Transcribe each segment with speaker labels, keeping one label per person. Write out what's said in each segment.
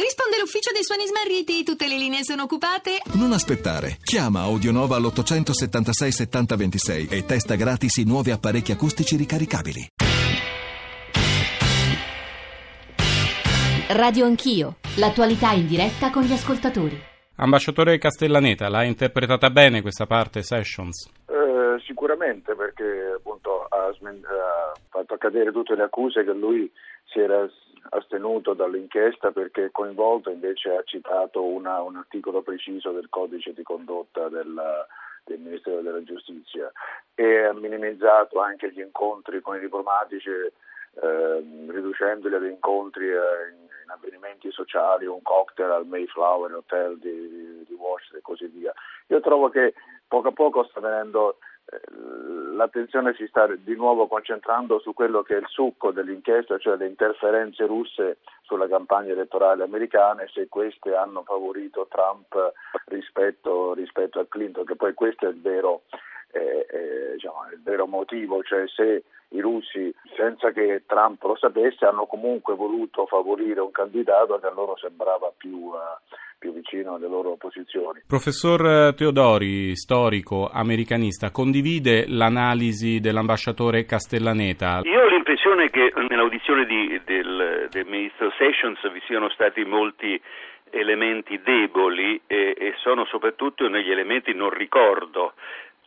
Speaker 1: Risponde l'ufficio dei suoni smarriti, tutte le linee sono occupate.
Speaker 2: Non aspettare. Chiama Audionova all'876 7026 e testa gratis i nuovi apparecchi acustici ricaricabili.
Speaker 3: Radio Anch'io, l'attualità in diretta con gli ascoltatori.
Speaker 4: Ambasciatore Castellaneta, l'ha interpretata bene questa parte Sessions?
Speaker 5: Eh, sicuramente perché appunto ha, smen- ha fatto accadere tutte le accuse che lui si era astenuto dall'inchiesta perché coinvolto invece ha citato una, un articolo preciso del codice di condotta della, del Ministero della Giustizia e ha minimizzato anche gli incontri con i diplomatici eh, riducendoli ad incontri eh, in, in, avvenimenti sociali, un cocktail al Mayflower Hotel di, di Washington e così via. Io trovo che poco a poco sta venendo eh, l'attenzione si sta di nuovo concentrando su quello che è il succo dell'inchiesta, cioè le interferenze russe sulla campagna elettorale americana e se queste hanno favorito Trump rispetto, rispetto a Clinton, che poi questo è il vero, eh, eh, diciamo, il vero motivo, cioè se i russi, senza che Trump lo sapesse, hanno comunque voluto favorire un candidato che a loro sembrava più, uh, più vicino alle loro posizioni.
Speaker 4: Professor Teodori, storico americanista, condivide l'analisi dell'ambasciatore Castellaneta?
Speaker 6: Io ho l'impressione che nell'audizione di, del, del ministro Sessions vi siano stati molti elementi deboli e, e sono soprattutto negli elementi non ricordo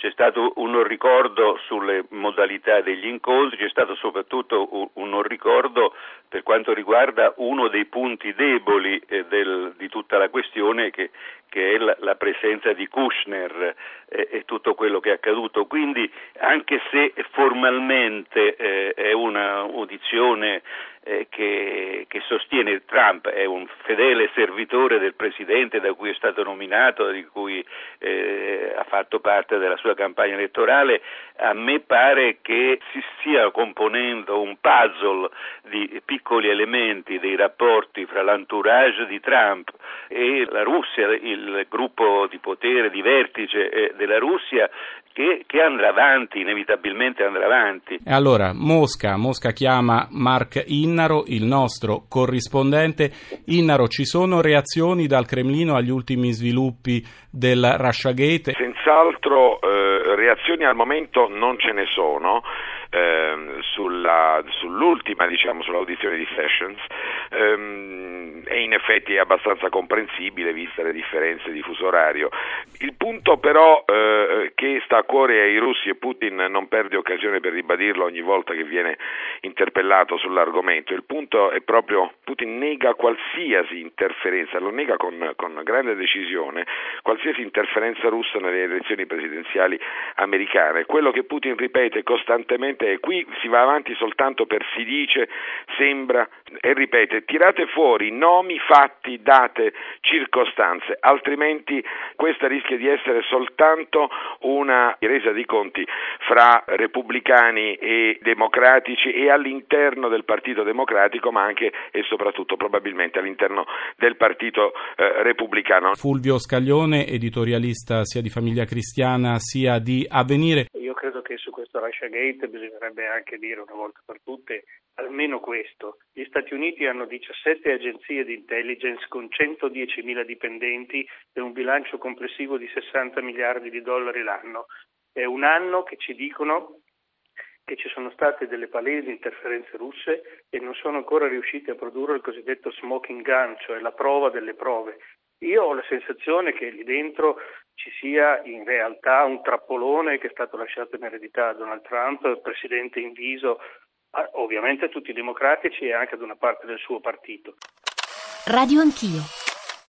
Speaker 6: c'è stato un ricordo sulle modalità degli incontri, c'è stato soprattutto un ricordo per quanto riguarda uno dei punti deboli eh, del, di tutta la questione che, che è la, la, presenza di Kushner eh, e tutto quello che è accaduto. Quindi anche se formalmente eh, è un'audizione eh, che, che, sostiene Trump, è un fedele servitore del Presidente da cui è stato nominato, di cui eh, ha fatto parte della sua campagna elettorale, a me pare che si stia componendo un puzzle di piccoli elementi dei rapporti fra l'entourage di Trump e la Russia, il gruppo di potere, di vertice eh, della Russia, che, che, andrà avanti, inevitabilmente andrà avanti.
Speaker 4: E allora, Mosca, Mosca chiama Mark Innaro, il nostro corrispondente. Innaro, ci sono reazioni dal Cremlino agli ultimi sviluppi del Russiagate?
Speaker 7: Senz'altro eh, reazioni al momento non ce ne sono ehm, sulla, sull'ultima, diciamo, sull'audizione di Sessions ehm, e in effetti è abbastanza comprensibile viste le differenze di fuso orario. Il punto però eh, che sta a cuore ai russi e Putin non perde occasione per ribadirlo ogni volta che viene interpellato sull'argomento, il punto è proprio Putin nega qualsiasi interferenza, lo nega con, con grande decisione, qualsiasi interferenza russa nelle elezioni presidenziali americane. Quello che Putin ripete costantemente ripete, qui si va avanti soltanto per si dice, sembra e ripete, tirate fuori nomi, fatti, date, circostanze, altrimenti questa rischia di essere soltanto una resa di conti fra repubblicani e democratici e all'interno del Partito Democratico, ma anche e soprattutto probabilmente all'interno del Partito eh, Repubblicano.
Speaker 4: Fulvio Scaglione, editorialista sia di Famiglia Cristiana sia di Avvenire.
Speaker 8: Che su questo Russia Gate bisognerebbe anche dire una volta per tutte almeno questo. Gli Stati Uniti hanno 17 agenzie di intelligence con 110.000 dipendenti e un bilancio complessivo di 60 miliardi di dollari l'anno. È un anno che ci dicono che ci sono state delle palesi interferenze russe e non sono ancora riusciti a produrre il cosiddetto smoking gun, cioè la prova delle prove. Io ho la sensazione che lì dentro ci sia in realtà un trappolone che è stato lasciato in eredità a Donald Trump, presidente in viso, ovviamente a tutti i democratici e anche ad una parte del suo partito.
Speaker 3: Radio Anch'io.